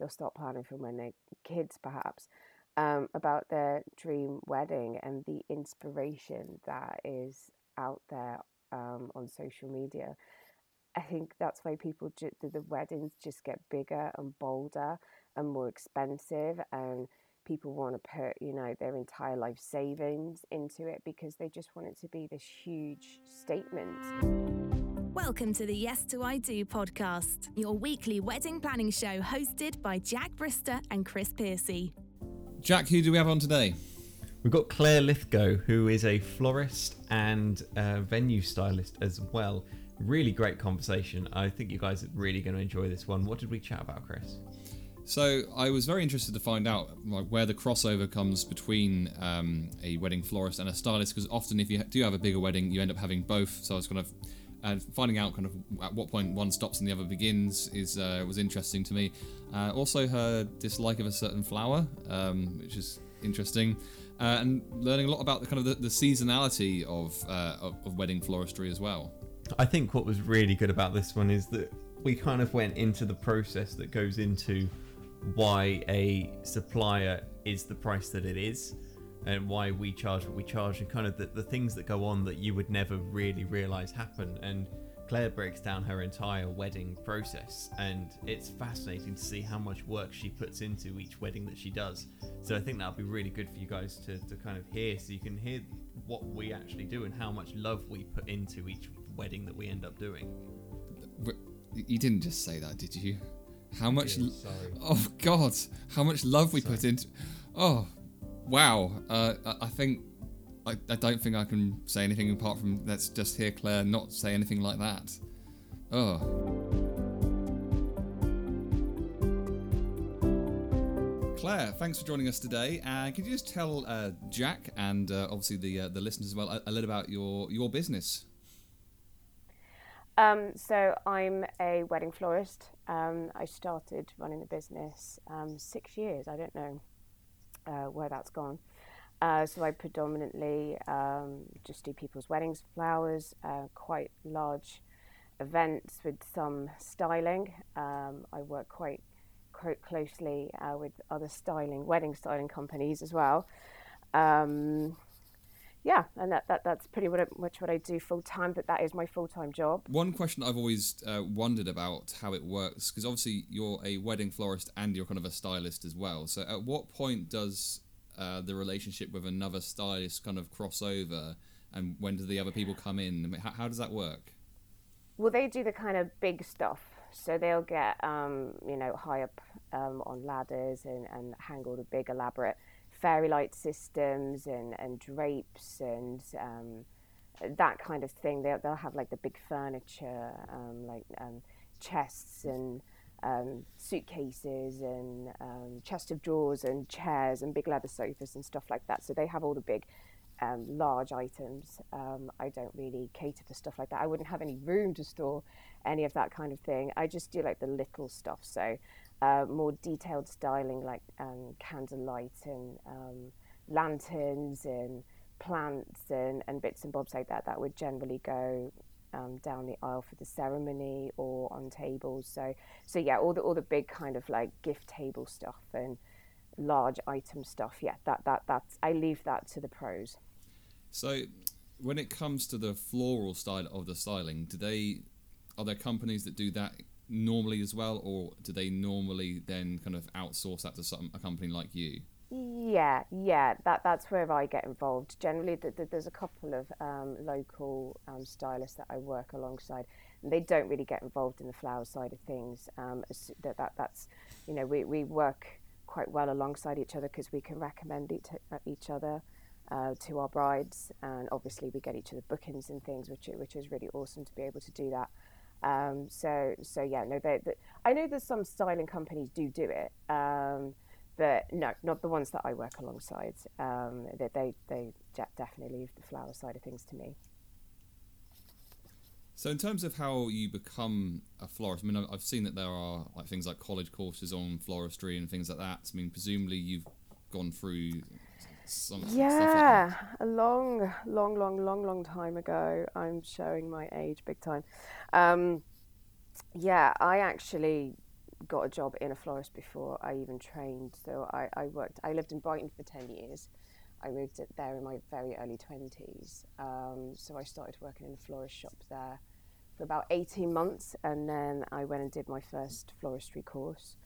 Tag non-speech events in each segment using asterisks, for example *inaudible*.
they'll start planning from when they're kids, perhaps, um, about their dream wedding and the inspiration that is out there um, on social media. I think that's why people ju- the, the weddings just get bigger and bolder and more expensive, and people want to put you know their entire life savings into it because they just want it to be this huge statement. Welcome to the Yes to I Do podcast, your weekly wedding planning show hosted by Jack Brister and Chris Piercy. Jack, who do we have on today? We've got Claire Lithgow, who is a florist and uh, venue stylist as well. Really great conversation. I think you guys are really going to enjoy this one. What did we chat about, Chris? So I was very interested to find out like where the crossover comes between um, a wedding florist and a stylist, because often if you do have a bigger wedding, you end up having both. So I was kind of and finding out kind of at what point one stops and the other begins is uh, was interesting to me. Uh, also, her dislike of a certain flower, um, which is interesting, uh, and learning a lot about the kind of the, the seasonality of, uh, of, of wedding floristry as well. I think what was really good about this one is that we kind of went into the process that goes into why a supplier is the price that it is and why we charge what we charge and kind of the, the things that go on that you would never really realize happen. And claire breaks down her entire wedding process and it's fascinating to see how much work she puts into each wedding that she does. So i think that'll be really good for you guys to, to kind of hear so you can hear what we actually do and how much love we put into each wedding that we end up doing. You didn't just say that did you? How much Yeah, sorry. oh god. How much love we put into oh wow uh, I- think I, I don't think i can say anything apart from let's just hear claire not say anything like that oh claire thanks for joining us today and could you just tell uh, jack and uh, obviously the uh, the listeners as well a, a little about your your business Um, so I'm a wedding florist. Um, I started running the business um, six years. I don't know uh, where that's gone. Uh, so I predominantly um, just do people's weddings, flowers, uh, quite large events with some styling. Um, I work quite quite closely uh, with other styling, wedding styling companies as well. Um, yeah, and that, that that's pretty much what I do full time. But that is my full time job. One question I've always uh, wondered about how it works, because obviously you're a wedding florist and you're kind of a stylist as well. So at what point does uh, the relationship with another stylist kind of cross over, and when do the other people come in? I mean, how, how does that work? Well, they do the kind of big stuff. So they'll get, um, you know, high up um, on ladders and, and hang all the big elaborate fairy light systems and, and drapes and um, that kind of thing. They'll, they'll have like the big furniture, um, like um, chests and um, suitcases and um, chest of drawers and chairs and big leather sofas and stuff like that. So they have all the big um, large items. I don't really cater for stuff like that. I wouldn't have any room to store any of that kind of thing. I just do like the little stuff. So uh, more detailed styling like um, candlelight and um, lanterns and plants and, and bits and bobs like that. That would generally go um, down the aisle for the ceremony or on tables. So so yeah, all the all the big kind of like gift table stuff and large item stuff. Yeah, that that that's I leave that to the pros. So when it comes to the floral style of the styling, do they are there companies that do that normally as well, or do they normally then kind of outsource that to some a company like you? Yeah, yeah, that that's where I get involved. Generally, th- th- there's a couple of um, local um, stylists that I work alongside. And they don't really get involved in the flower side of things. Um, that, that that's, you know, we, we work quite well alongside each other because we can recommend each, each other uh, to our brides, and obviously we get each other bookings and things, which which is really awesome to be able to do that. Um, so so yeah, no, they, they, I know that some styling companies do do it. Um, but no, not the ones that I work alongside. Um, they, they, they definitely leave the flower side of things to me. So in terms of how you become a florist, I mean, I've- I've seen that there are like things like college courses on floristry and things like that. I mean, presumably you've gone through like Yeah, that. a long, long, long, long, long time ago. I'm showing my age big time. Um, yeah, I actually got a job in a florist before I even trained. So I, I worked, I lived in Brighton for 10 years. I moved there in my very early 20s. Um, so I started working in a florist shop there for about 18 months and then I went and did my first floristry course.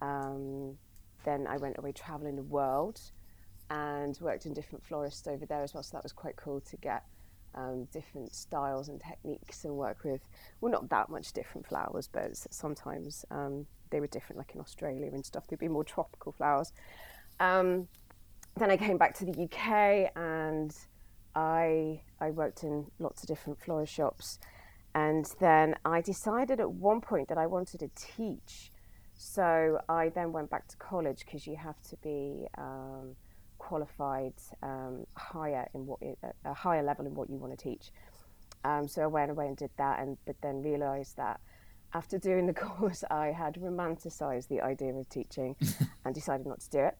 Um, then I went away traveling the world and worked in different florists over there as well. So that was quite cool to get um, different styles and techniques and work with, well, not that much different flowers, but sometimes um, they were different, like in Australia and stuff. They'd be more tropical flowers. Um, then I came back to the UK and I I worked in lots of different florist shops, and then I decided at one point that I wanted to teach. So I then went back to college because you have to be um, qualified um, higher in what a higher level in what you want to teach. Um, so I went away and did that, and but then realised that after doing the *laughs* course, I had romanticised the idea of teaching, *laughs* and decided not to do it.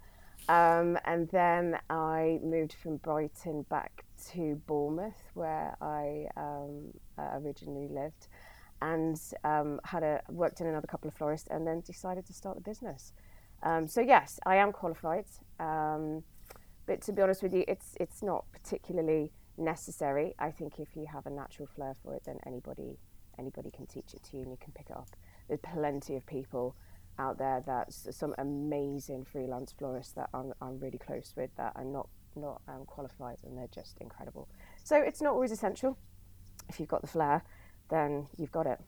Um, and then I moved from Brighton back to Bournemouth, where I um, uh, originally lived, and um, had a worked in another couple of florists, and then decided to start the business. Um, so yes, I am qualified. Um, but to be honest with you, it's it's not particularly necessary. I think if you have a natural flair for it, then anybody anybody can teach it to you and you can pick it up. There's plenty of people out there that's some amazing freelance florists that I'm, I'm really close with that are not not um, qualified and they're just incredible. So it's not always essential. If you've got the flair, then you've got it.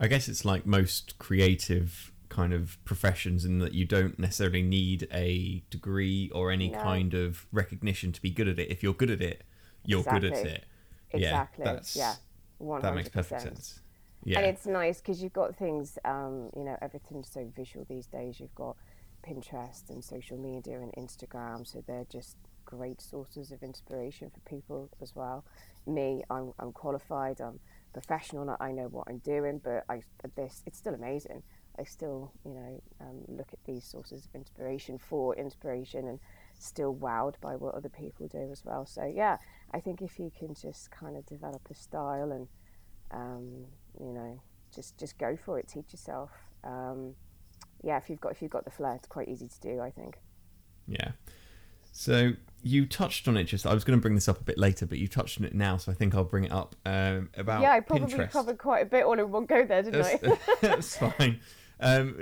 I guess it's like most creative kind of professions in that you don't necessarily need a degree or any no. kind of recognition to be good at it. If you're good at it, you're exactly. good at it. Exactly. Yeah, that's, yeah. 100%. that makes perfect sense. Yeah. And it's nice because you've got things, um, you know, everything's so visual these days. You've got Pinterest and social media and Instagram, so they're just great sources of inspiration for people as well. Me, I'm, I'm qualified, I'm professional, I know what I'm doing, but I, this, it's still amazing. I still, you know, um, look at these sources of inspiration for inspiration and still wowed by what other people do as well. So yeah, I think if you can just kind of develop a style and, um, you know, just just go for it, teach yourself. Um, yeah, if you've got if you've got the flair, it's quite easy to do. I think. Yeah. So you touched on it just. I was going to bring this up a bit later, but you touched on it now, so I think I'll bring it up um, about. Yeah, I probably Pinterest. covered quite a bit all in one go there, didn't that's, I? *laughs* that's fine. Um,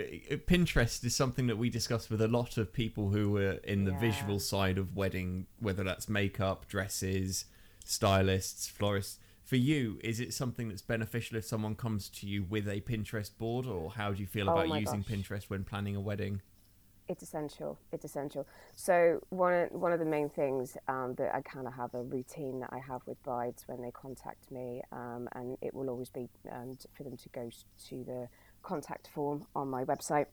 Pinterest is something that we discuss with a lot of people who are in the yeah. visual side of wedding, whether that's makeup, dresses, stylists, florists. For you, is it something that's beneficial if someone comes to you with a Pinterest board, or how do you feel oh about using gosh. Pinterest when planning a wedding? It's essential. It's essential. So one one of the main things um, that I kind of have a routine that I have with brides when they contact me, um, and it will always be um, for them to go to the contact form on my website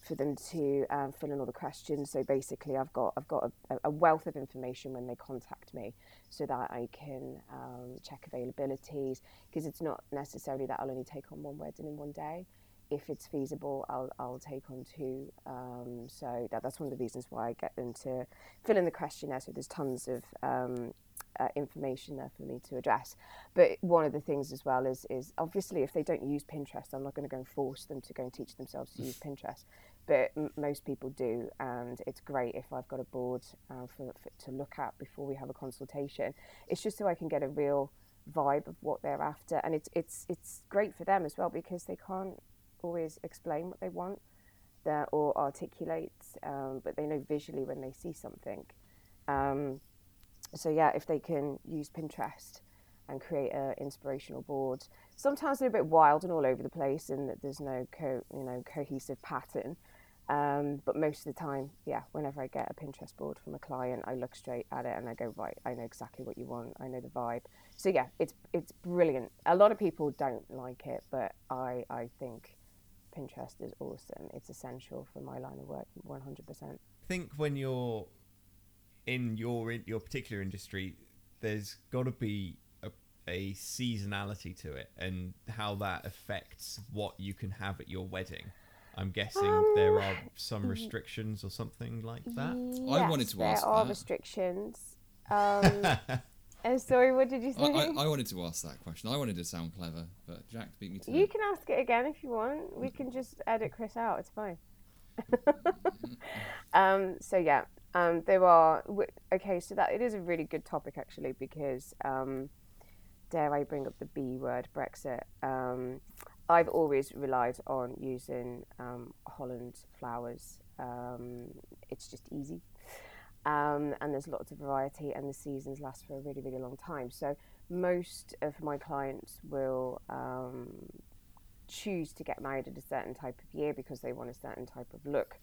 for them to um, fill in all the questions. So basically, I've got I've got a, a, wealth of information when they contact me, so that I can um, check availabilities because it's not necessarily that I'll only take on one wedding in one day. If it's feasible, I'll I'll take on two. Um, so that, that's one of the reasons why I get them to fill in the questionnaire. So there's tons of um, uh, information there for me to address. But one of the things as well is is obviously if they don't use Pinterest, I'm not going to go and force them to go and teach themselves to use *laughs* Pinterest. But m- most people do, and it's great if I've got a board uh, for, for, to look at before we have a consultation. It's just so I can get a real vibe of what they're after, and it's it's it's great for them as well because they can't always explain what they want or articulate, um, but they know visually when they see something. Um, so yeah, if they can use Pinterest and create an inspirational board, sometimes they're a bit wild and all over the place, and there's no co- you know cohesive pattern. Um, but most of the time, yeah, whenever I get a Pinterest board from a client, I look straight at it and I go, right, I know exactly what you want. I know the vibe. So yeah, it's it's brilliant. A lot of people don't like it, but I I think Pinterest is awesome. It's essential for my line of work, 100%. I think when you're in your in your particular industry, there's got to be a, a seasonality to it, and how that affects what you can have at your wedding. I'm guessing um, there are some restrictions or something like that. Yes, I wanted to ask. There are that. restrictions. *laughs* Um, Uh, sorry, what did you say? I, I, I wanted to ask that question. I wanted to sound clever, but Jack beat me to you it. can ask it again if you want. We can just edit Chris out. It's fine. *laughs* um, so yeah, um, there are. Okay, so that it is a really good topic actually because um, dare I bring up the B word, Brexit. Um, I've always relied on using um, Holland flowers. Um, it's just easy. Um, and there's lots of variety, and the seasons last for a really, really long time. So, most of my clients will choose to get married at a certain type of year because they want a certain type of look,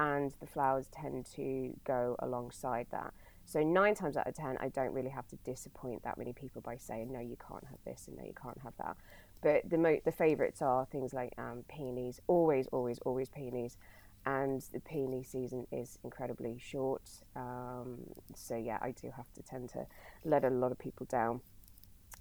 and the flowers tend to go alongside that. So nine times out of ten, I don't really have to disappoint that many people by saying no, you can't have this and no, you can't have that. But the mo- the favourites are things like um, peonies, always, always, always peonies, and the peony season is incredibly short. Um, so yeah, I do have to tend to let a lot of people down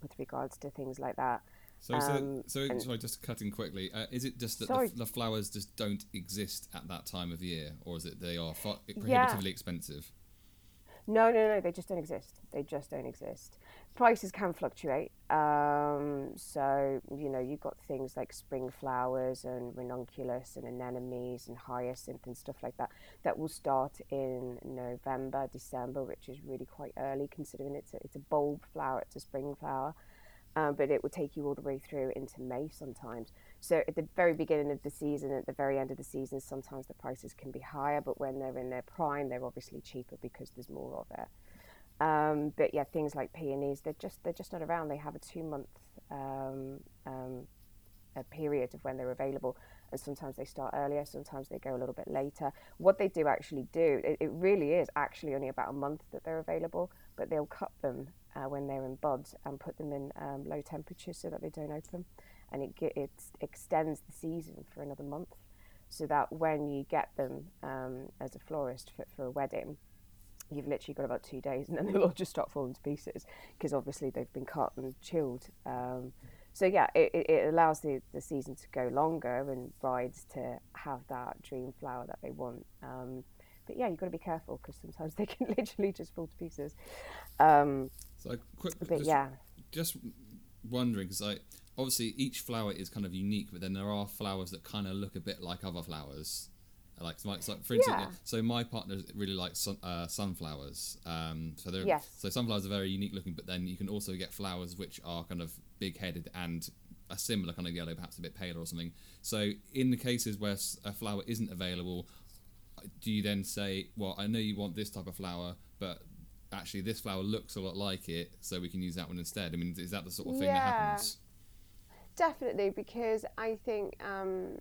with regards to things like that. So, so, Um, so and- sorry, just cutting quickly. Uh, is it just that the, the flowers just don't exist at that time of year, or is it they are prohibitively expensive? No, no, no, they just don't exist. They just don't exist. Prices can fluctuate. Um, so, you know, you've got things like spring flowers and ranunculus and anemones and hyacinth and stuff like that that will start in November, December, which is really quite early considering it's a, it's a bulb flower, it's a spring flower. Um, but it will take you all the way through into May sometimes. So at the very beginning of the season, at the very end of the season, sometimes the prices can be higher, but when they're in their prime, they're obviously cheaper because there's more of it. Um, but yeah, things like peonies, they're just they're just not around. They have a two month um, um, a period of when they're available, and sometimes they start earlier, sometimes they go a little bit later. What they do actually do, it, it really is actually only about a month that they're available, but they'll cut them uh, when they're in buds and put them in um, low temperatures so that they don't open, and it ge- it extends the season for another month, so that when you get them um, as a florist for, for a wedding, you've literally got about two days and then *laughs* they'll all just start falling to pieces because obviously they've been cut and chilled. Um, so yeah, it- it allows the, the season to go longer and brides to have that dream flower that they want. Um, but yeah, you've got to be careful because sometimes *laughs* they can literally just fall to pieces. Um, So, quick, but just, yeah, just wondering because I obviously each flower is kind of unique, but then there are flowers that kind of look a bit like other flowers. Like, like, like for instance, Yeah. so my partner really likes sun, uh, sunflowers. Um, so they're Yes. so sunflowers are very unique looking, but then you can also get flowers which are kind of big headed and a similar kind of yellow, perhaps a bit paler or something. So in the cases where a flower isn't available, do you then say, well, I know you want this type of flower, but actually this flower looks a lot like it, so we can use that one instead? I mean, is that the sort of thing that happens? Definitely, because I think um,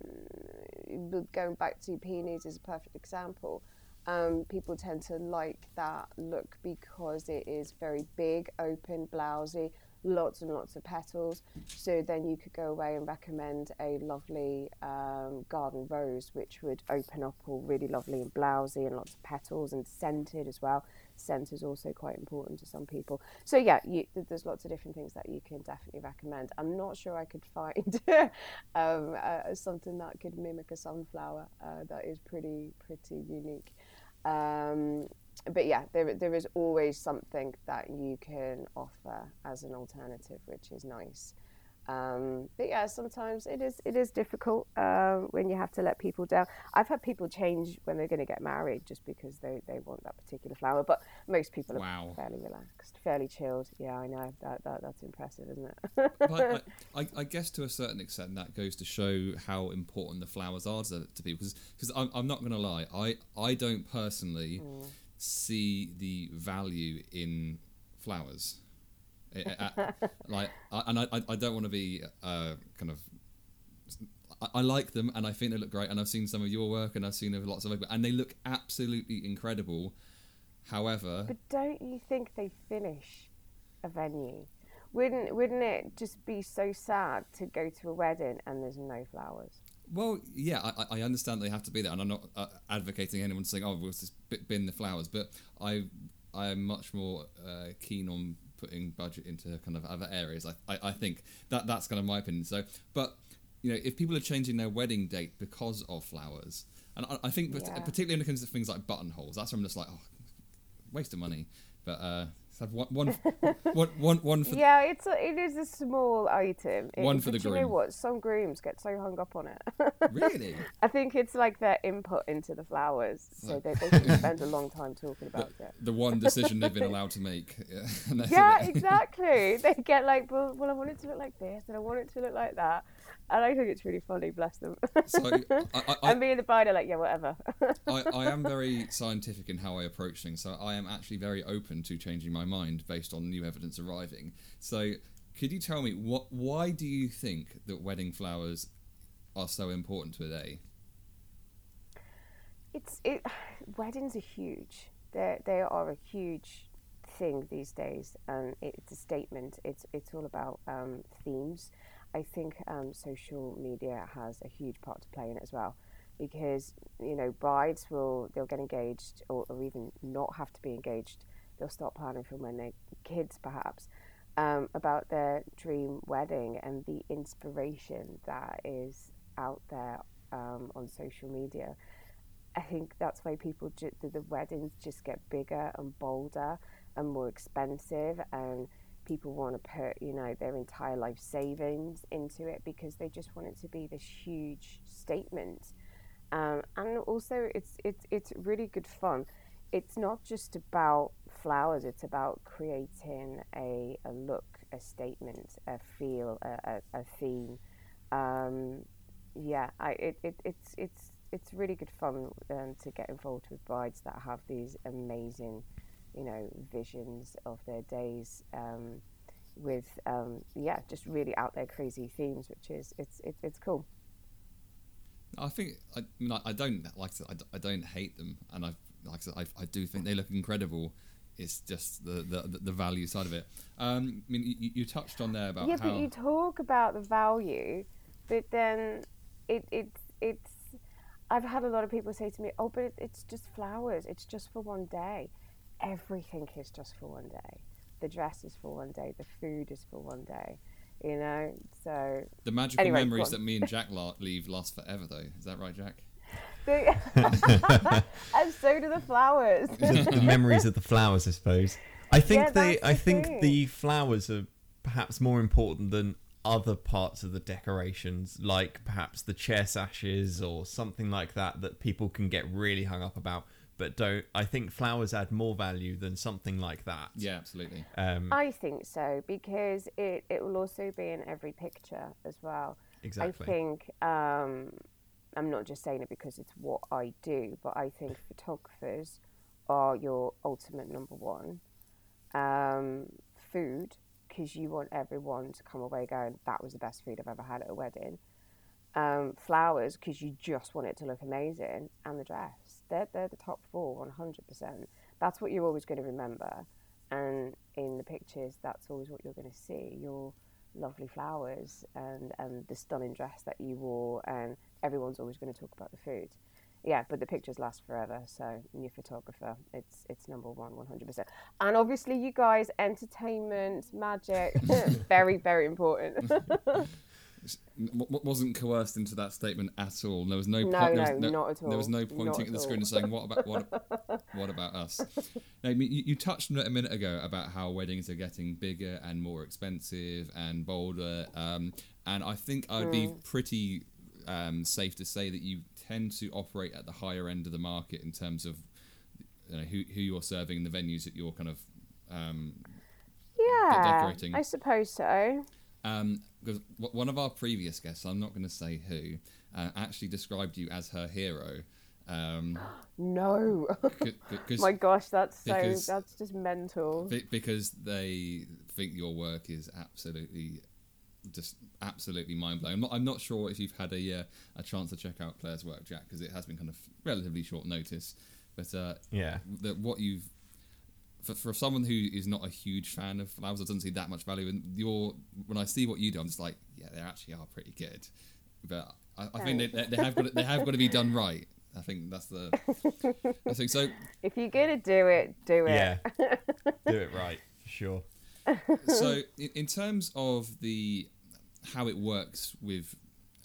going back to peonies is a perfect example. Um, people tend to like that look because it is very big, open, blousy, lots and lots of petals. So then you could go away and recommend a lovely um, garden rose, which would open up all really lovely and blousy and lots of petals and scented as well. Scent is also quite important to some people. So yeah, you, there's lots of different things that you can definitely recommend. I'm not sure I could find *laughs* um, uh, something that could mimic a sunflower uh, that is pretty pretty unique. Um, but yeah, there there is always something that you can offer as an alternative, which is nice. Um, but yeah, sometimes it is it is difficult um, when you have to let people down. I've had people change when they're going to get married just because they, they want that particular flower. But most people are Wow. fairly relaxed, fairly chilled. Yeah, I know that, that that's impressive, isn't it? But I, *laughs* I, I guess to a certain extent that goes to show how important the flowers are to, to people. Because I'm, I'm not going to lie, I, I don't personally see the value in flowers. I- I- I- like, I, and I, I- don't want to be uh, kind of. I, I like them and I think they look great, and I've seen some of your work and I've seen lots of, and they look absolutely incredible. However, But don't you think they finish a venue? Wouldn't wouldn't it just be so sad to go to a wedding and there's no flowers? Well, yeah, I, I- understand they have to be there, and I'm not uh, advocating anyone saying, "Oh, we'll just bi- bin the flowers," but I, I am much more uh, keen on putting budget into kind of other areas. I, I, I think that that's kind of my opinion. So, but you know, if people are changing their wedding date because of flowers, and I, I think, Yeah. particularly when it comes to things like buttonholes, that's where I'm just like, oh, waste of money. But uh, have one, one, *laughs* one, one, one for yeah, it's a, it is a small item. It- One for the you know groom. what? Some grooms get so hung up on it. really. *laughs* I think it's like their input into the flowers, so they, they can spend a *laughs* long time talking about it. The one decision they've been allowed to make. Yeah, Yeah, exactly. They get like, well, well, I want it to look like this, and I want it to look like that, and I think it's really funny. Bless them. So I, I, *laughs* I, and me and the bride are like, yeah, whatever. I, I am *laughs* very scientific in how I approach things, so I am actually very open to changing my mind based on new evidence arriving. So, could you tell me what? Why do you think that wedding flowers are so important today? it's it. Weddings are huge. They they are a huge thing these days, and it's a statement. It's it's all about um, themes. I think um, social media has a huge part to play in it as well, because you know brides will they'll get engaged or, or even not have to be engaged. They'll start planning from when they're kids, perhaps, um, about their dream wedding and the inspiration that is out there um, on social media. I think that's why people ju- the, the weddings just get bigger and bolder and more expensive, and people want to put you know their entire life savings into it because they just want it to be this huge statement. Um, and also, it's it's it's really good fun. It's not just about flowers; it's about creating a, a look, a statement, a feel, a, a, a theme. Um, yeah, I it, it it's it's it's really good fun um, to get involved with brides that have these amazing, you know, visions of their days um, with um, yeah, just really out there crazy themes, which is it's it's it's cool. I think I, I mean, I, I don't like I, said, I don't hate them, and I like I, said, I, I do think they look incredible. It's just the the, the value side of it. Um, I mean, you, you touched on there about yeah, how but you talk about the value, but then it it's it's. I've had a lot of people say to me, "Oh, but it, it's just flowers. It's just for one day. Everything is just for one day. The dress is for one day. The food is for one day. You know. So the magical Anyway, memories that me and Jack la- leave last forever. Though, is that right, Jack? *laughs* and so do the flowers. the, the memories of the flowers, I suppose. I think Yeah, they. that's I think thing. the flowers are perhaps more important than other parts of the decorations, like perhaps the chair sashes or something like that, that people can get really hung up about. But don't. I think flowers add more value than something like that. Yeah, absolutely. Um, I think so because it, it will also be in every picture as well. exactly. I think um, I'm not just saying it because it's what I do, but I think photographers are your ultimate number one. Um, food, because you want everyone to come away going, that was the best food I've ever had at a wedding. Um, flowers, because you just want it to look amazing, and the dress. They're, they're the top four, 100%. That's what you're always going to remember. And in the pictures, that's always what you're going to see. Your lovely flowers and, and the stunning dress that you wore, and everyone's always going to talk about the food. Yeah, but the pictures last forever. So new photographer, it's it's number one, one hundred percent. And obviously, you guys, entertainment, magic, *laughs* very very important. *laughs* Wasn't coerced into that statement at all. There was no, No, there was no, at There was no pointing at the screen and saying, "What about what? *laughs* what about us?" Now, I mean, you, you touched on it a minute ago about how weddings are getting bigger and more expensive and bolder, um, and I think I'd be Mm. pretty um, safe to say that you tend to operate at the higher end of the market in terms of you know, who who you're serving and the venues that you're kind of um, yeah, decorating. I suppose so. Um, because w- one of our previous guests, I'm not going to say who, uh, actually described you as her hero. Um, *gasps* No, c- c- 'cause- *laughs* my gosh, that's so because- that's just mental. be- because they think your work is absolutely, just absolutely mind blowing. I'm not, I'm not sure if you've had a uh, a chance to check out Claire's work, Jack, because it has been kind of relatively short notice. But uh, yeah. that what you've for, for someone who is not a huge fan of flowers or doesn't see that much value in your when I see what you do I'm just like yeah they actually are pretty good but I, I think they, they, they have got to, they have got to be done right I think that's the I think so *laughs* If you're gonna do it, do it. Yeah. *laughs* Do it right for sure. so in, in terms of the how it works with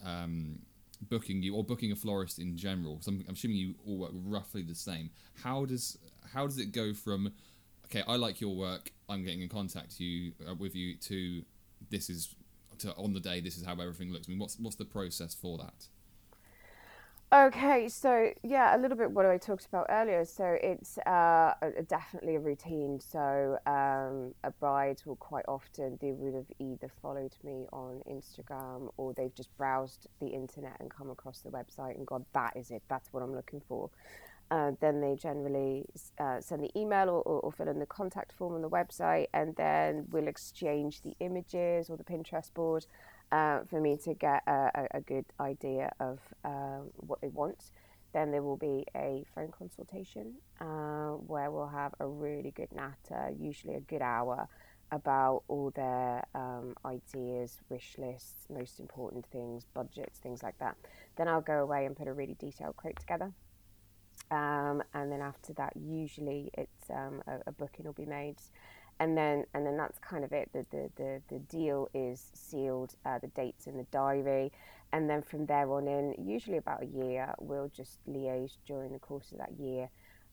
um, booking you or booking a florist in general 'cause I'm, I'm assuming you all work roughly the same how does how does it go from okay, I like your work. I'm getting in contact you uh, with you to this is to on the day. This is how everything looks. I mean, what's what's the process for that? Okay, so yeah, a little bit what I talked about earlier. So it's uh, a, definitely a routine. So um, a bride will quite often they would have either followed me on Instagram or they've just browsed the internet and come across the website and gone, that is it. That's what I'm looking for. Uh, then they generally uh, send the email or, or, or, fill in the contact form on the website, and then we'll exchange the images or the Pinterest board uh, for me to get a, a good idea of uh, what they want. Then there will be a phone consultation uh, where we'll have a really good natter, usually a good hour, about all their um, ideas, wish lists, most important things, budgets, things like that. Then I'll go away and put a really detailed quote together. Um, and then after that, usually it's um, a, a, booking will be made, and then and then that's kind of it. The the the, the deal is sealed. Uh, the dates in the diary, and then from there on in, usually about a year, we'll just liaise during the course of that year.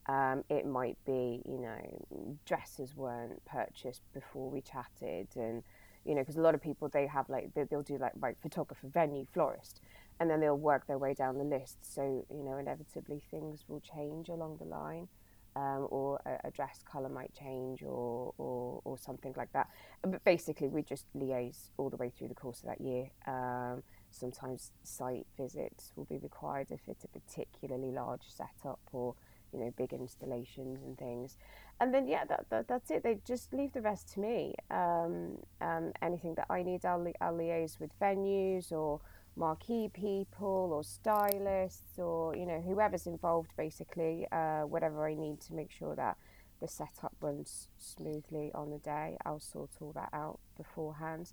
Um, it might be, you know, dresses weren't purchased before we chatted, and you know, because a lot of people they have like they, will do like right photographer, venue, florist, and then they'll work their way down the list. So you know, inevitably things will change along the line, um, or a, a, dress color might change, or, or or something like that. But basically, we just liaise all the way through the course of that year. Um, sometimes site visits will be required if it's a particularly large setup or you know big installations and things. And then yeah that, that that's it. They just leave the rest to me. Um, um, anything that i need I'll, li- I'll liaise with venues or marquee people or stylists or you know whoever's involved basically uh, whatever i need to make sure that the setup runs smoothly on the day. I'll sort all that out beforehand.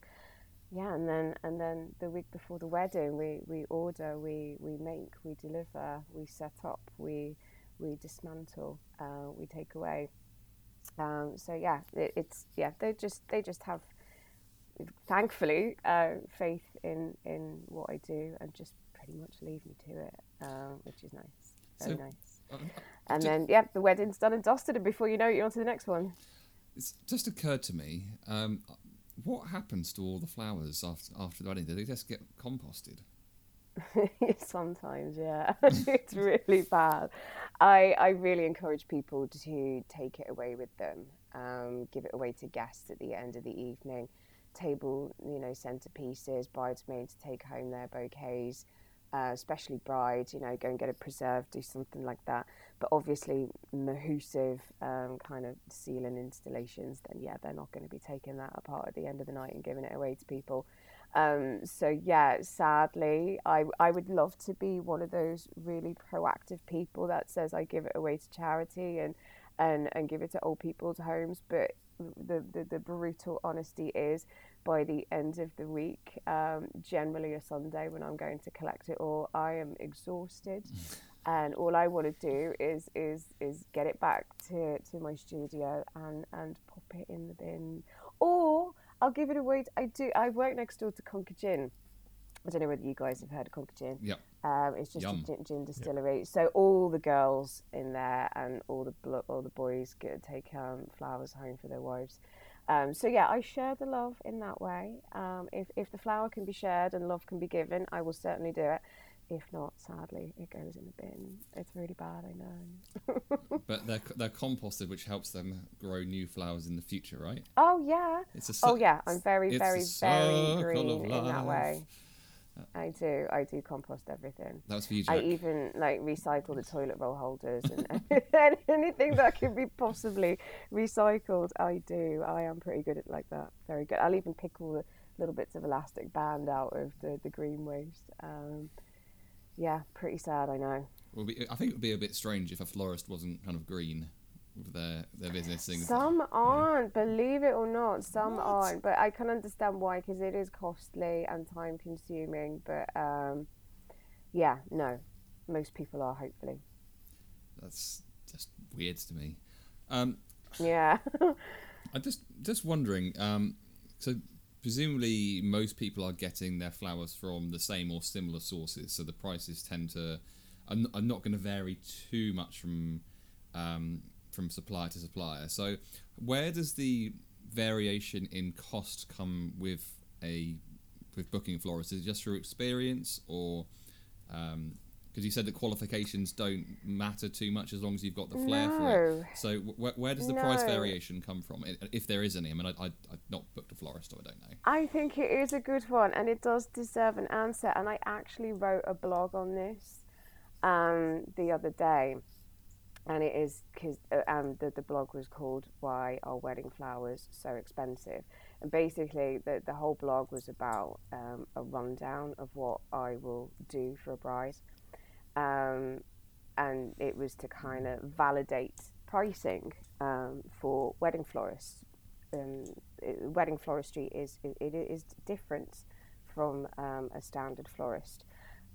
Yeah and then and then the week before the wedding we we order we we make we deliver we set up we we dismantle uh, we take away um, so yeah it, it's yeah they just they just have thankfully uh, faith in in what I do and just pretty much leave me to it uh, which is nice very so, nice uh, and then yeah the wedding's done and dusted and before you know it you're on to the next one it's just occurred to me um, what happens to all the flowers after after the wedding? Do they just get composted? *laughs* Sometimes, yeah, *laughs* it's really bad. I I really encourage people to take it away with them. Um, give it away to guests at the end of the evening. Table, you know, centerpieces, bridesmaids to take home their bouquets uh, especially brides, you know, go and get it preserved, do something like that. But obviously, mahoosive um, kind of ceiling installations, then yeah, they're not going to be taking that apart at the end of the night and giving it away to people. Um, so yeah, sadly, I I would love to be one of those really proactive people that says I give it away to charity and and and give it to old people's homes, but the, the, the brutal honesty is by the end of the week, um, generally a Sunday when I'm going to collect it all, I am exhausted. and all I want to do is is is get it back to, to my studio and, and pop it in the bin. Or I'll give it away. I do. I work next door to Conker Gin. I don't know whether you guys have heard of Conker Gin. Yeah. Um, it's just Yum. a gin, gin distillery. Yep. So all the girls in there and all the all the boys get take um, flowers home for their wives. Um, so yeah, I share the love in that way. Um, if if the flower can be shared and love can be given, I will certainly do it. If not, sadly, it goes in the bin. It's really bad, I know. *laughs* but they're they're composted, which helps them grow new flowers in the future, right? Oh yeah. It's a su- oh yeah. I'm very very very green in that way. I do. I do compost everything. That was for you, Jack. I even like recycle the toilet roll holders and *laughs* anything that can be possibly recycled. I do. I am pretty good at like that. Very good. I'll even pick all the little bits of elastic band out of the, the green waste. Um, yeah, pretty sad. I know. Well, I think it would be a bit strange if a florist wasn't kind of green with their their business things. Some aren't, yeah. believe it or not. Some what? aren't, but I can understand why because it is costly and time consuming. But um, yeah, no, most people are hopefully. That's just weird to me. Um, yeah. *laughs* I'm just just wondering. Um, so presumably most people are getting their flowers from the same or similar sources, so the prices tend to. I'm not going to vary too much from um, from supplier to supplier. So, where does the variation in cost come with a with booking a florist? Is it just through experience, or because you said that qualifications don't matter too much as long as you've got the flair no. for it. So, wh- where does the price variation come from, if there is any? I mean, I, I, I've not booked a florist, so I don't know. I think it is a good one and it does deserve an answer. And I actually wrote a blog on this um, the other day. And it is because uh, um, the, the blog was called Why Are Wedding Flowers So Expensive? And basically, the, the whole blog was about um, a rundown of what I will do for a bride. Um, and it was to kind of validate pricing um, for wedding florists um, it- wedding floristry is it, it is different from um, a standard florist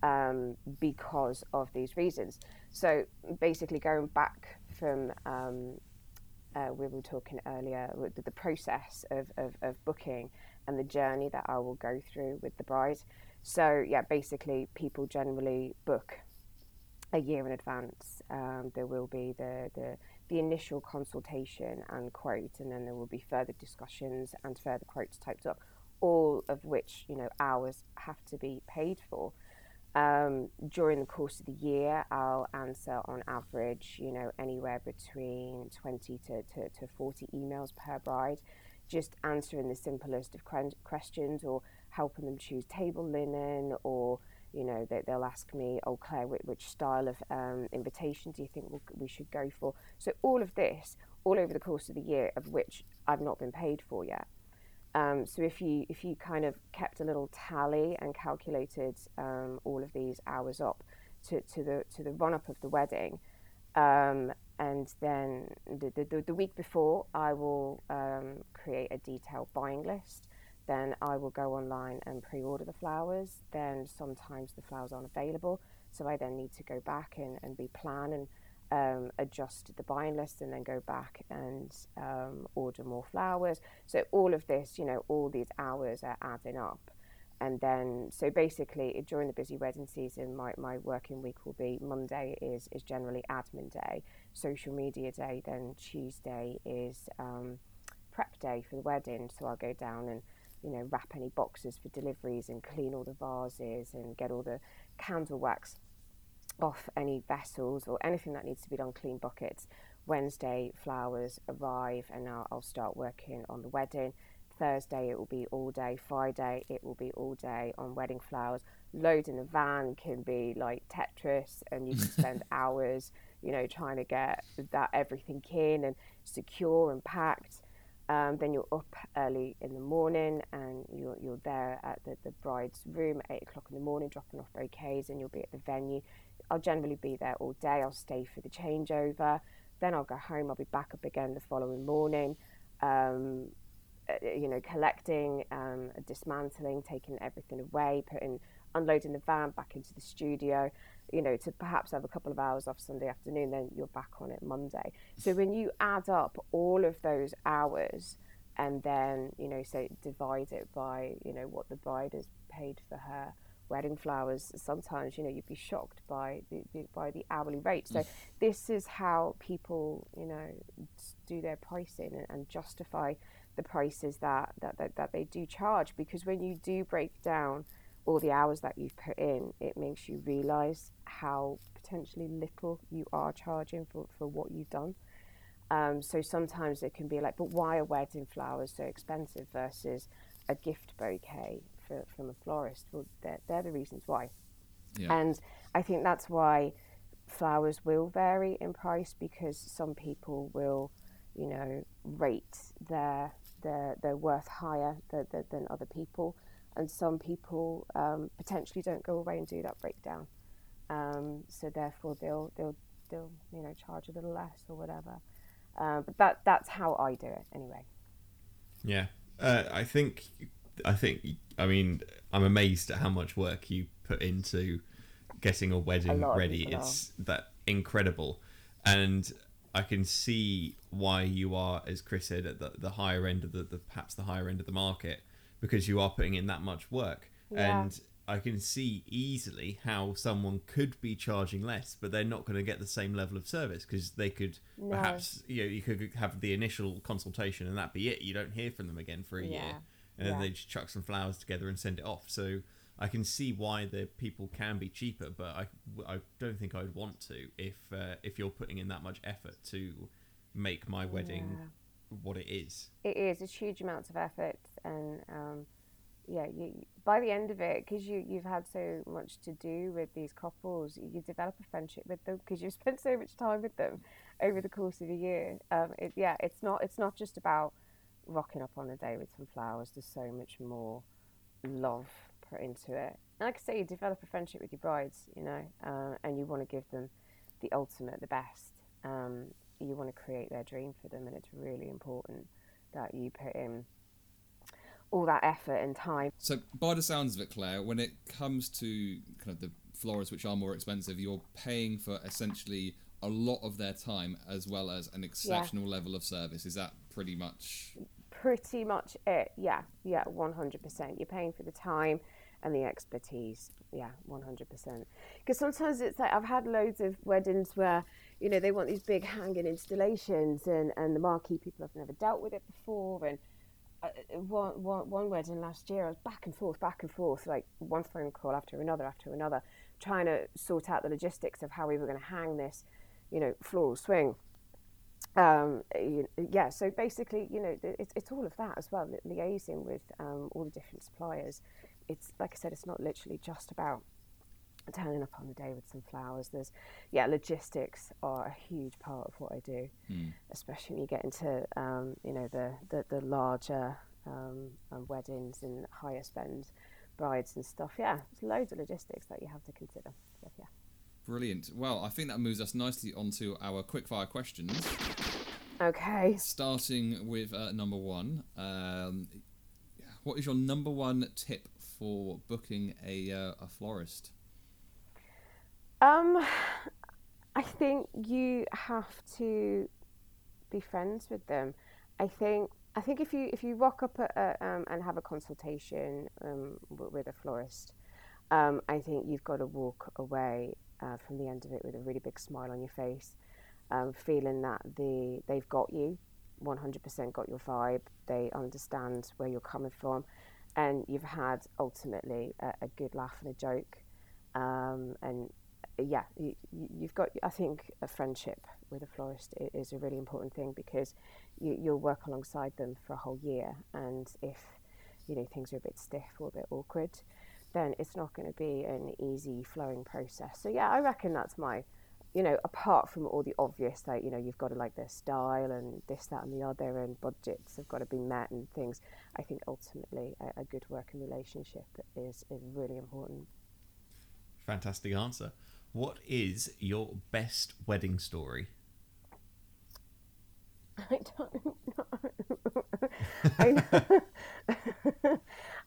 um, because of these reasons. So basically, going back from um, uh, we were talking earlier with the, the process of, of, of booking and the journey that I will go through with the bride. So yeah, basically, people generally book a year in advance. Um, there will be the, the the initial consultation and quote, and then there will be further discussions and further quotes typed up, all of which you know hours have to be paid for. Um, during the course of the year, I'll answer on average, you know, anywhere between 20 to, to, to 40 emails per bride, just answering the simplest of questions or helping them choose table linen or you know they, they'll ask me oh claire which, which style of um, invitation do you think we'll, we should go for? So all of this all over the course of the year of which i've not been paid for yet. Um, so if you if you kind of kept a little tally and calculated um, all of these hours up to, to the to the run up of the wedding um, and then the, the, the week before I will um, create a detailed buying list then I will go online and pre-order the flowers. Then sometimes the flowers aren't available, so I then need to go back and, and replan and um, adjust the buying list, and then go back and um, order more flowers. So all of this, you know, all these hours are adding up. And then, so basically, during the busy wedding season, my, my working week will be Monday is, is generally admin day, social media day, then Tuesday is um, prep day for the wedding. So I'll go down and you know, wrap any boxes for deliveries and clean all the vases and get all the candle wax off any vessels or anything that needs to be done, clean buckets. Wednesday, flowers arrive and I'll, I'll start working on the wedding. Thursday, it will be all day. Friday, it will be all day on wedding flowers. Load in the van can be like Tetris, and you can *laughs* spend hours, you know, trying to get that everything in and secure and packed. Um, then you're up early in the morning and you're, you're there at the, the bride's room at 8 o'clock in the morning dropping off bouquets and you'll be at the venue. I'll generally be there all day. I'll stay for the changeover. Then I'll go home. I'll be back up again the following morning. Um, uh, you know, collecting, um, dismantling, taking everything away, putting, unloading the van back into the studio, you know, to perhaps have a couple of hours off Sunday afternoon, then you're back on it Monday. So when you add up all of those hours and then, you know, say divide it by, you know, what the bride has paid for her wedding flowers, sometimes, you know, you'd be shocked by the, the by the hourly rate. So mm. this is how people, you know, do their pricing and, and justify the prices that, that, that, that they do charge because when you do break down all the hours that you've put in, it makes you realize how potentially little you are charging for, for what you've done. Um, so sometimes it can be like, but why are wedding flowers so expensive versus a gift bouquet for, from a florist? Well, they're, they're the reasons why. Yeah. And I think that's why flowers will vary in price because some people will, you know, rate their their their worth higher than, other people, and some people um, potentially don't go away and do that breakdown. Um, so therefore, they'll they'll they'll you know charge a little less or whatever. Um, but that that's how I do it anyway. Yeah, uh, I think, I think, I mean, I'm amazed at how much work you put into getting a wedding A ready. It's that incredible, and I can see why you are, as Chris said, at the, the higher end of the, the perhaps the higher end of the market because you are putting in that much work. Yeah. And I can see easily how someone could be charging less, but they're not going to get the same level of service because they could No. perhaps you know you could have the initial consultation and that be it. You don't hear from them again for a year, Yeah. and then they just chuck some flowers together and send it off. So I can see why the people can be cheaper, but I, I don't think I'd want to if uh, if you're putting in that much effort to make my wedding what it is. It is. It's huge amounts of effort, and um, yeah, you by the end of it, because you you've had so much to do with these couples, you develop a friendship with them because you've *laughs* spent so much time with them over the course of a year. Um, it, yeah, it's not it's not just about rocking up on a day with some flowers. There's so much more love put into it. And like I say, you develop a friendship with your brides, you know, uh, and you want to give them the ultimate, the best. Um, you want to create their dream for them, and it's really important that you put in all that effort and time. So, by the sounds of it, Claire, when it comes to kind of the florists which are more expensive, you're paying for essentially a lot of their time as well as an exceptional level of service. Is that pretty much? Pretty much it. Yeah, yeah, 100%. You're paying for the time and the expertise. Yeah, 100%. Because sometimes it's like I've had loads of weddings where, you know, they want these big hanging installations and, and the marquee people have never dealt with it before. And uh, one, one, one wedding last year, I was back and forth, back and forth, like one phone call after another, after another, trying to sort out the logistics of how we were going to hang this, you know, floral swing. Um, yeah, so basically, you know, it's, it's all of that as well, liaising with um, all the different suppliers. It's like I said, it's not literally just about turning up on the day with some flowers. There's, yeah, logistics are a huge part of what I do, especially when you get into, um, you know, the the, the larger um, um, weddings and higher spend brides and stuff. Yeah, there's loads of logistics that you have to consider. So, yeah. Brilliant. Well, I think that moves us nicely onto our quickfire questions. Okay. Starting with uh, number one. Um, what is your number one tip for booking a, uh, a florist? Um, *sighs* I think you have to be friends with them. I think I think if you if you rock up a, um, and have a consultation um, with a florist, um, I think you've got to walk away uh, from the end of it with a really big smile on your face, um, feeling that the they've got you, 100% got your vibe. They understand where you're coming from, and you've had ultimately a, a good laugh and a joke, um, and yeah, you, you've got. I think a friendship with a florist is a really important thing because you, you'll work alongside them for a whole year, and if you know things are a bit stiff or a bit awkward, then it's not going to be an easy flowing process. So yeah, I reckon that's my, you know, apart from all the obvious, like you know, you've got to like their style and this, that, and the other, and budgets have got to be met and things. I think ultimately a, a good working relationship is is really important. Fantastic answer. What is your best wedding story? *laughs* I don't know. *laughs* I know.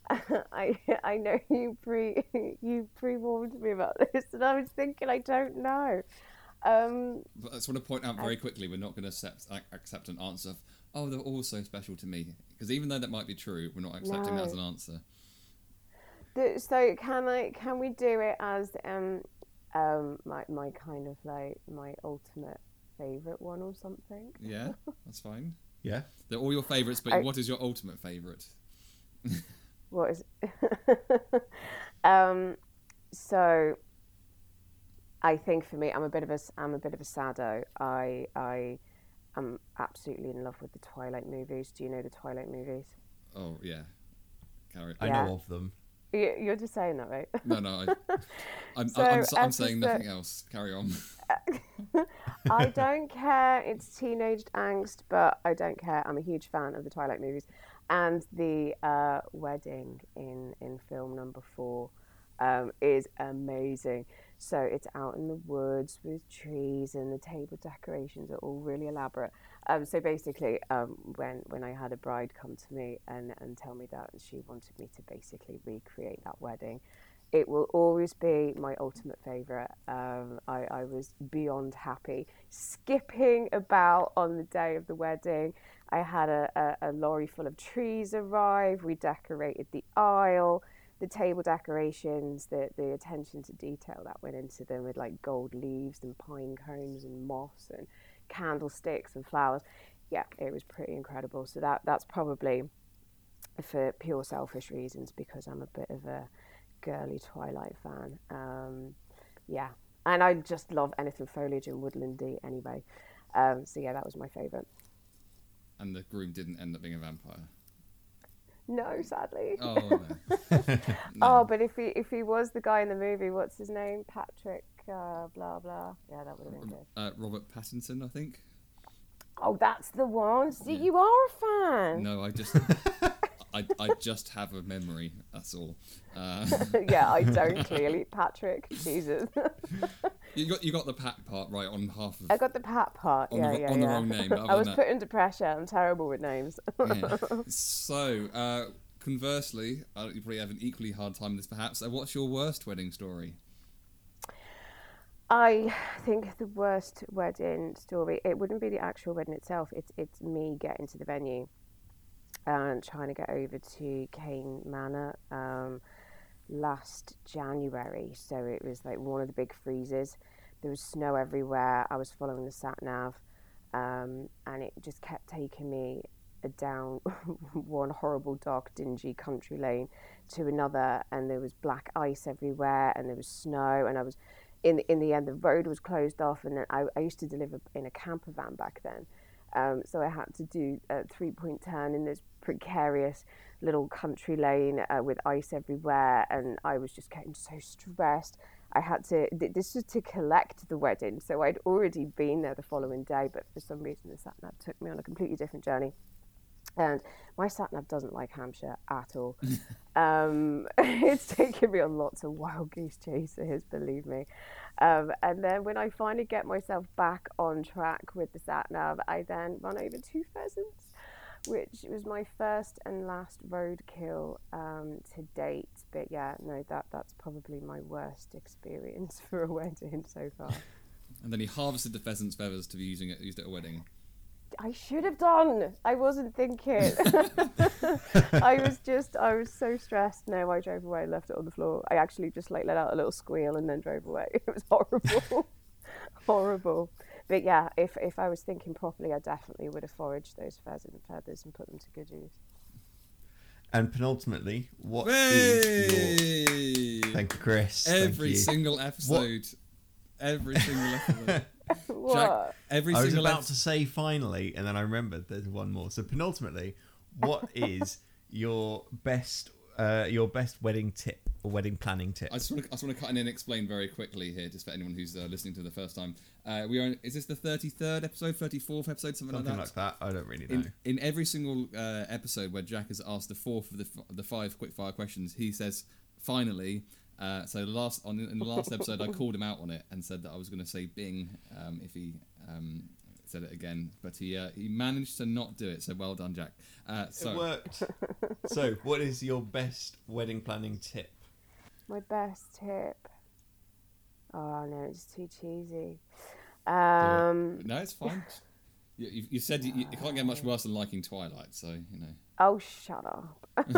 *laughs* I I know you pre you pre warned me about this, and I was thinking I don't know. Um, But I just want to point out very quickly, we're not going to accept, accept an answer of, oh, they're all so special to me. Because even though that might be true, we're not accepting that as an answer. so can I can we do it as um um my my kind of like my ultimate favorite one or something? Yeah, *laughs* that's fine. Yeah. They're all your favourites, but I- what is your ultimate favourite? *laughs* What is? *laughs* um, so I think for me, I'm a bit of a I'm a bit of a sado. I I am absolutely in love with the Twilight movies. Do you know the Twilight movies? Oh, yeah. Carry I Yeah. know of them. You- You're just saying that, right? No, no. I, *laughs* I'm, So, I'm, I'm, as saying nothing else. Carry on. *laughs* I don't care. It's teenage angst, but I don't care. I'm a huge fan of the Twilight movies, and the uh, wedding in in film number four um, is amazing. So it's out in the woods with trees, and the table decorations are all really elaborate. Um, so basically, um, when when I had a bride come to me and and tell me that she wanted me to basically recreate that wedding, it will always be my ultimate favourite. Um, I, I was beyond happy. Skipping about on the day of the wedding, I had a, a, a lorry full of trees arrive. We decorated the aisle. the table decorations, the the attention to detail that went into them with like gold leaves and pine cones and moss and candlesticks and flowers. Yeah, it was pretty incredible. So that that's probably for pure selfish reasons because I'm a bit of a girly Twilight fan. Um, yeah, and I just love anything foliage and woodlandy anyway. Um, so yeah, that was my favourite. And the groom didn't end up being a vampire. No, sadly. Oh no. *laughs* Oh, *laughs* but if he if he was the guy in the movie, what's his name? Patrick, uh, blah blah. Yeah, that would have been good. Uh, Robert Pattinson, I think. Oh, that's the one. See, you are a fan. No, I just, I, *laughs* I just have a memory. That's all. Uh, *laughs* yeah, I don't *laughs* clearly. Patrick, Jesus. you got you got the pat part right on half of. I got the Pat part. On yeah, the- yeah, on the wrong name, I was put under pressure. I'm terrible with names. Yeah. So, uh, conversely, uh, you probably have an equally hard time with this, perhaps. Uh, what's your worst wedding story? I think the worst wedding story. It wouldn't be the actual wedding itself. It's it's me getting to the venue and trying to get over to Cain Manor um, last January. So it was like one of the big freezes. There was snow everywhere. I was following the sat nav, um, and it just kept taking me down *laughs* one horrible, dark, dingy country lane to another, and there was black ice everywhere, and there was snow, and I was in in the end the road was closed off, and then I, I used to deliver in a camper van back then, um, so I had to do a three point turn in this precarious little country lane uh, with ice everywhere, and I was just getting so stressed. I had to. th- This was to collect the wedding, so I'd already been there the following day, but for some reason the sat nav took me on a completely different journey. And my sat nav doesn't like Hampshire at all. *laughs* um, *laughs* it's taken me on lots of wild goose chases, believe me. Um, and then when I finally get myself back on track with the sat nav, I then run over two pheasants, which was my first and last roadkill um, to date. But yeah, no, that that's probably my worst experience *laughs* for a wedding so far. And then he harvested the pheasant's feathers to be using it used at a wedding. I should have done. I wasn't thinking. *laughs* *laughs* I was just, I was so stressed. No, I drove away, left it on the floor. I actually just like let out a little squeal and then drove away. *laughs* It was horrible, horrible. But yeah, if if I was thinking properly, I definitely would have foraged those pheasant feathers and put them to good use. And penultimately, what is Hey! your... Thank you, Chris. Thank Every you. single episode. Every single episode. *laughs* what? Jack, every I was single about ep- to say finally, and then I remembered there's one more. So penultimately, what *laughs* is your best uh, your best wedding tip or wedding planning tip? I just, want to, I just want to cut in and explain very quickly here, just for anyone who's uh, listening to the first time. Uh, we are. Is this the thirty-third episode, thirty-fourth episode, something, Something like that. Something like that? that. I don't really know. In, in every single uh, episode where Jack has asked the fourth of the, f- the five quickfire questions, he says, "Finally." Uh, so last on in the last episode, I called him out on it and said that I was going to say Bing um, if he um, said it again, but he uh, he managed to not do it. So well done, Jack. Uh, so it worked. *laughs* so, what is your best wedding planning tip? My best tip. Oh no, it's too cheesy. Um, No, it's fine. *laughs* You, you, you said you, you can't get much worse than liking Twilight, so you know. Oh, shut up. *laughs*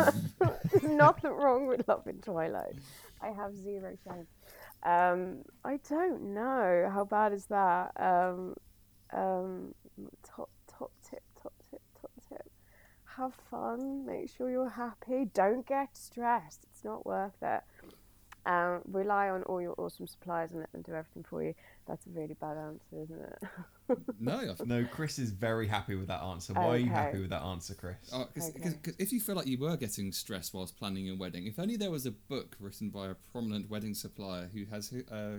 There's nothing wrong with loving Twilight. I have zero shame. Um, I don't know. How bad is that? Um, um, top, top tip, top tip, top tip. Have fun. Make sure you're happy. Don't get stressed. It's not worth it. Um, rely on all your awesome suppliers and let them do everything for you. That's a really bad answer, isn't it? *laughs* No, No, Chris is very happy with that answer. Why are you happy with that answer, Chris? Oh, cause, Okay. 'cause- 'cause if you feel like you were getting stressed whilst planning your wedding, if only there was a book written by a prominent wedding supplier who has uh,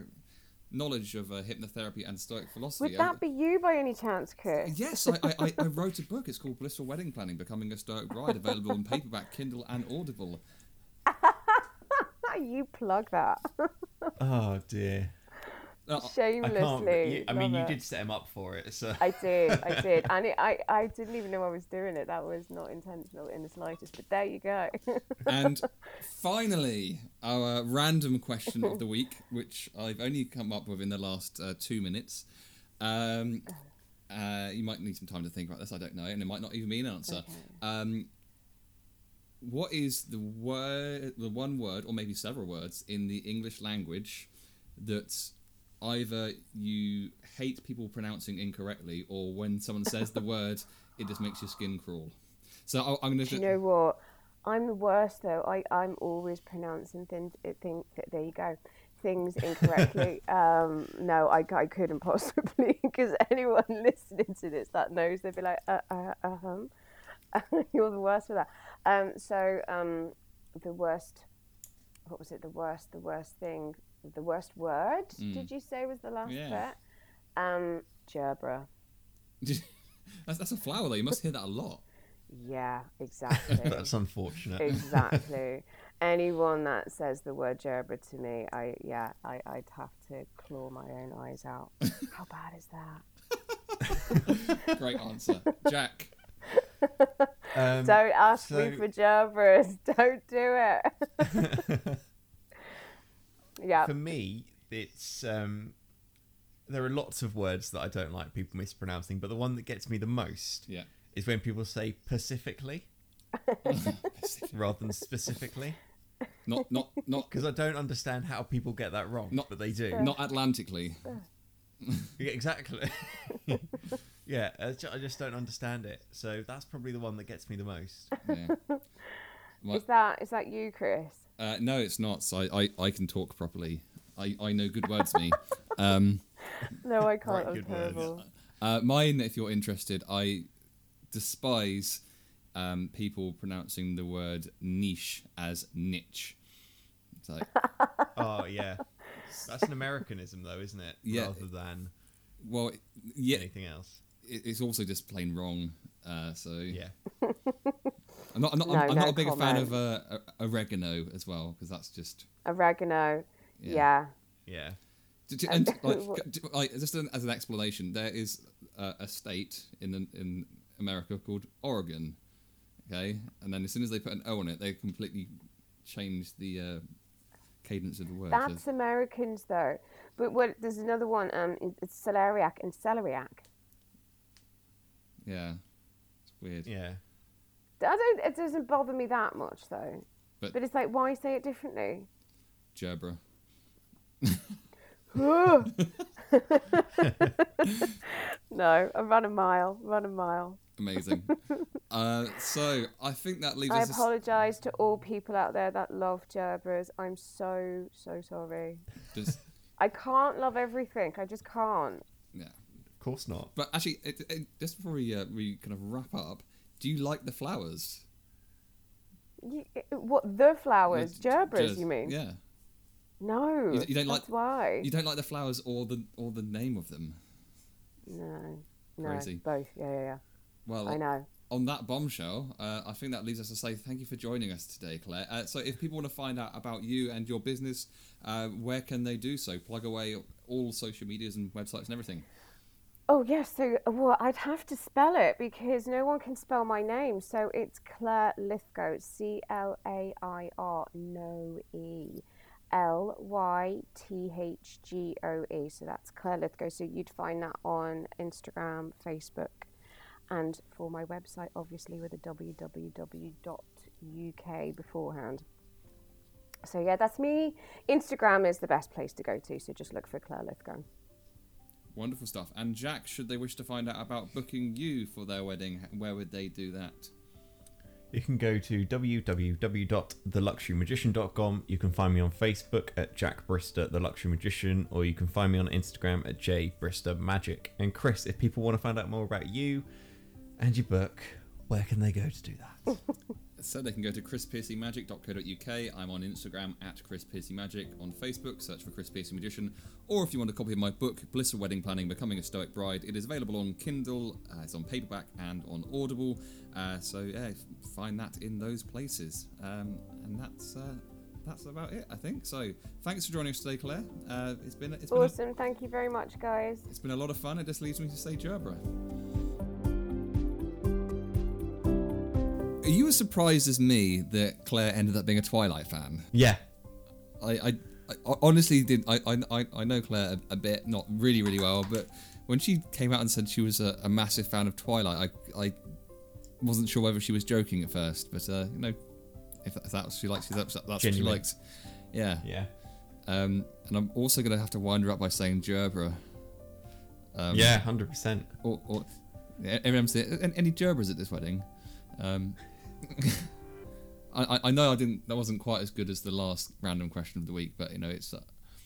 knowledge of uh, hypnotherapy and Stoic philosophy. Would I- that be you by any chance, Chris? Yes, I, I, I- I wrote a book. It's called Blissful Wedding Planning: Becoming a Stoic Bride, available in paperback, Kindle, and Audible. You plug that *laughs* Oh dear. Uh, I shamelessly. you- I mean, you it. did set him up for it, so. I did, I *laughs* did, and it, I, I didn't even know I was doing it. That was not intentional in the slightest. But there you go. *laughs* and finally, our random question of the week, which I've only come up with in the last uh, two minutes. Um, uh, you might need some time to think about this. I don't know, and it might not even be an answer. Um, what is the word, the one word, or maybe several words in the English language that either you hate people pronouncing incorrectly, or when someone says the *laughs* word, it just makes your skin crawl. So I, I'm going to. you know what? I'm the worst though. I I'm always pronouncing things. Think that there you go. Things incorrectly. *laughs* um, no, I, I couldn't *laughs* possibly because anyone listening to this that knows they'd be like, uh, uh, uh hum. *laughs* You're the worst for that. Um, so um, the worst. What was it? The worst. The worst thing. The worst word. Did you say was the last Yeah. bit? Um, gerbera. *laughs* that's, that's a flower though. You must hear that a lot. Yeah, *laughs* exactly. That's unfortunate. exactly. Anyone that says the word gerbera to me, I yeah, I, I'd have to claw my own eyes out. How bad is that? Great answer, Jack. Um, Don't ask me so- for gerberas. *laughs* Don't do it. *laughs* yeah. For me, it's um, there are lots of words that I don't like people mispronouncing, but the one that gets me the most Yeah. is when people say pacifically *laughs* rather than specifically, Not not not because I don't understand how people get that wrong, Not- but they do. not Atlantically. Yeah, exactly. Yeah, I ju- I just don't understand it. So that's probably the one that gets me the most. *laughs* Yeah. My- Is that is that you, Chris? Uh, no, it's not. So I, I, I can talk properly. I, I know good words, me. Um, *laughs* No, I can't. Right, I'm good words. terrible. uh, mine, if you're interested, I despise um, people pronouncing the word niche as niche. It's like, *laughs* Oh yeah, that's an Americanism though, isn't it? Yeah. Rather than well, yeah, anything else. It, it's also just plain wrong. Uh, so Yeah. *laughs* I'm not, I'm not, No, I'm, I'm no not a big fan of uh, oregano as well because that's just Oregano. Yeah. Yeah. Yeah. D- d- And- and like, d- *laughs* like just an, as an explanation, there is uh, a state in the, in America called Oregon, okay, and then as soon as they put an O on it, they completely change the uh, cadence of the word. So- That's Americans though. But what there's another one. Um, it's celeriac and celeriac. Yeah, it's weird. Yeah. I don't. It doesn't bother me that much though. But- But, it's like, why say it differently? Gerbera. *laughs* no, I run a mile. Run a mile. Amazing. *laughs* uh, so I think that leaves I us. I apologise to all people out there that love gerberas. I'm so so sorry. Just, I can't love everything. I just can't. Yeah. Of course not. But actually, it, it, just before we uh, we kind of wrap up, do you like the flowers? You, what the flowers? The- Gerberas, gers- you mean? Yeah. No. You- you don't like- that's why. You don't like the flowers or the or the name of them. No. No. Crazy. Both. Yeah, yeah, Well. I know. on that bombshell, uh, I think that leaves us to say thank you for joining us today, Claire. Uh, so, if people want to find out about you and your business, uh, where can they do so? Plug away all social medias and websites and everything. Oh yes, so well, I'd have to spell it because no one can spell my name. So it's Claire Lythgoe, C L A I R, no E, L Y T H G O E. So that's Claire Lythgoe. So you'd find that on Instagram, Facebook, and for my website, obviously with a www.uk beforehand. So yeah, that's me. Instagram is the best place to go to. So just look for Claire Lythgoe. Wonderful stuff. And Jack, should they wish to find out about booking you for their wedding, where would they do that? You can go to www.theluxurymagician.com. You can find me on Facebook at Jack Brister, the Luxury Magician, or you can find me on Instagram at jbristermagic. And Chris, if people want to find out more about you and your book, where can they go to do that? *laughs* So they can go to chrispiercymagic.co.uk. I'm on Instagram at chrispiercymagic. On Facebook, search for Chris Piercy Magician. Or if you want a copy of my book, Blissful Wedding Planning: Becoming a Stoic Bride, it is available on Kindle. Uh, it's on paperback and on Audible. Uh, so yeah, find that in those places. Um, and that's uh, that's about it, I think. So thanks for joining us today, Claire. Uh, it's been it's been a, Awesome. Thank you very much, guys. it's been a lot of fun. It just leaves me to say Gerbera. Are you as surprised as me that Claire ended up being a Twilight fan? Yeah. I, I, I honestly did. I, I, I know Claire a, a bit, not really, really well, but when she came out and said she was a, a massive fan of Twilight, I, I wasn't sure whether she was joking at first, but uh, you know, if, if that's what she likes. That's, that's what she likes. Yeah. Yeah. Um, and I'm also going to have to wind her up by saying Gerbera. Um, yeah, hundred percent. Or, or yeah, everyone's there. Any Gerbers at this wedding? Um, *laughs* I, I- I know I didn't. That wasn't quite as good as the last random question of the week, but you know, it's uh,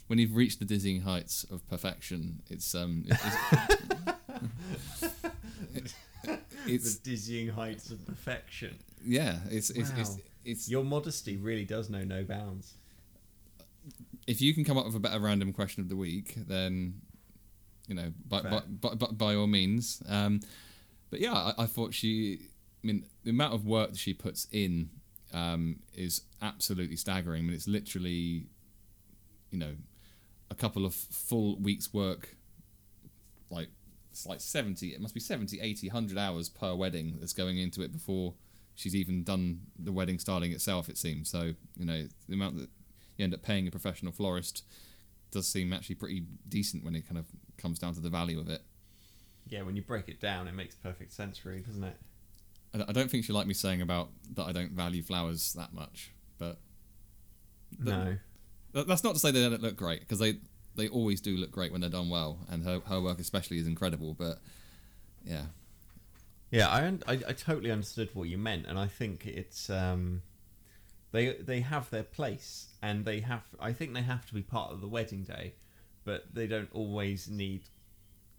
when you've reached the dizzying heights of perfection. It's um, it- it's, *laughs* it's the dizzying heights of perfection. yeah, it's it's, it's Wow. it's Your modesty really does know no bounds. if you can come up with a better random question of the week, then you know, by by, Fair. by, by, by all means. Um, but yeah, I, I thought she. I mean, the amount of work that she puts in um, is absolutely staggering. I mean, it's literally, you know, a couple of full weeks' work, like it's like 70 it must be 70 80 100 hours per wedding that's going into it before she's even done the wedding styling itself it seems so you know the amount that you end up paying a professional florist does seem actually pretty decent when it kind of comes down to the value of it Yeah, when you break it down, it makes perfect sense, really, doesn't it? I don't think she liked me saying about that I don't value flowers that much, but No. Th- that's not to say they don't look great because they they always do look great when they're done well, and her her work especially is incredible. But yeah, Yeah, I, I I totally understood what you meant, and I think it's um, they they have their place, and they have I think they have to be part of the wedding day, but they don't always need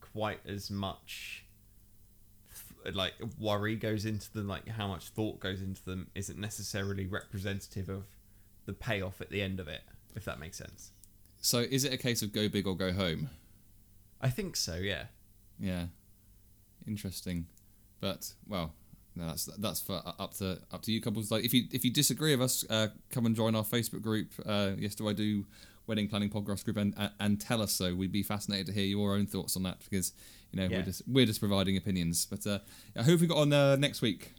quite as much like worry goes into them, like how much thought goes into them isn't necessarily representative of the payoff at the end of it, if that makes sense. so is it a case of go big or go home? I think so, yeah. Yeah, interesting, but well. No, that's that's for uh, up to up to you couples. Like if you if you disagree with us, uh, come and join our Facebook group. Uh, yes, do I do wedding planning podcast group and and- and tell us so. We'd be fascinated to hear your own thoughts on that because you know Yeah. we're just we're just providing opinions. But uh, who have we got on uh, next week?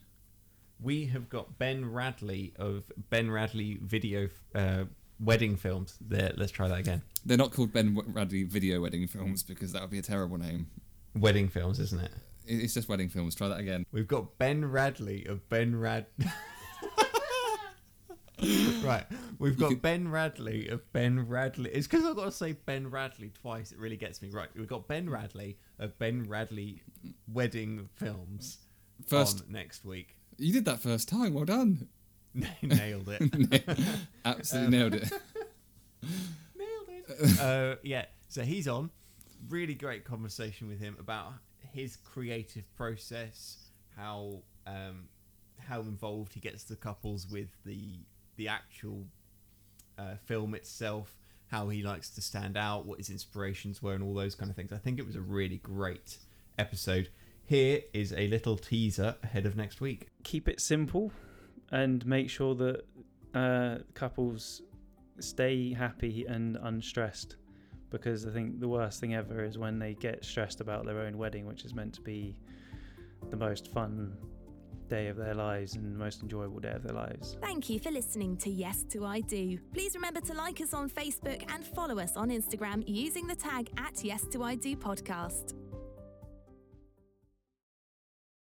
we have got Ben Radley of Ben Radley Video uh, Wedding Films. There, let's try that again. They're not called Ben Radley Video Wedding Films because that would be a terrible name. Wedding Films, isn't it? It- It's just wedding films. Try that again. We've got Ben Radley of Ben Rad. *laughs* right, we've got could- *laughs* Ben Radley of Ben Radley. It's because I've got to say Ben Radley twice. It really gets me right. We've got Ben Radley of Ben Radley Wedding Films. First- on next week. You did that first time. Well done. *laughs* *laughs* Nailed it. Absolutely nailed it. *laughs* Nailed it. uh, yeah, so he's on. Really great conversation with him about his creative process, how um, how involved he gets the couples with the the actual uh, film itself, how he likes to stand out, what his inspirations were, and all those kind of things. I think it was a really great episode. Here is a little teaser ahead of next week. keep it simple and make sure that uh, couples stay happy and unstressed because I think the worst thing ever is when they get stressed about their own wedding, which is meant to be the most fun day of their lives and most enjoyable day of their lives. Thank you for listening to Yes to I Do. Please remember to like us on Facebook and follow us on Instagram using the tag at Yes to I Do podcast.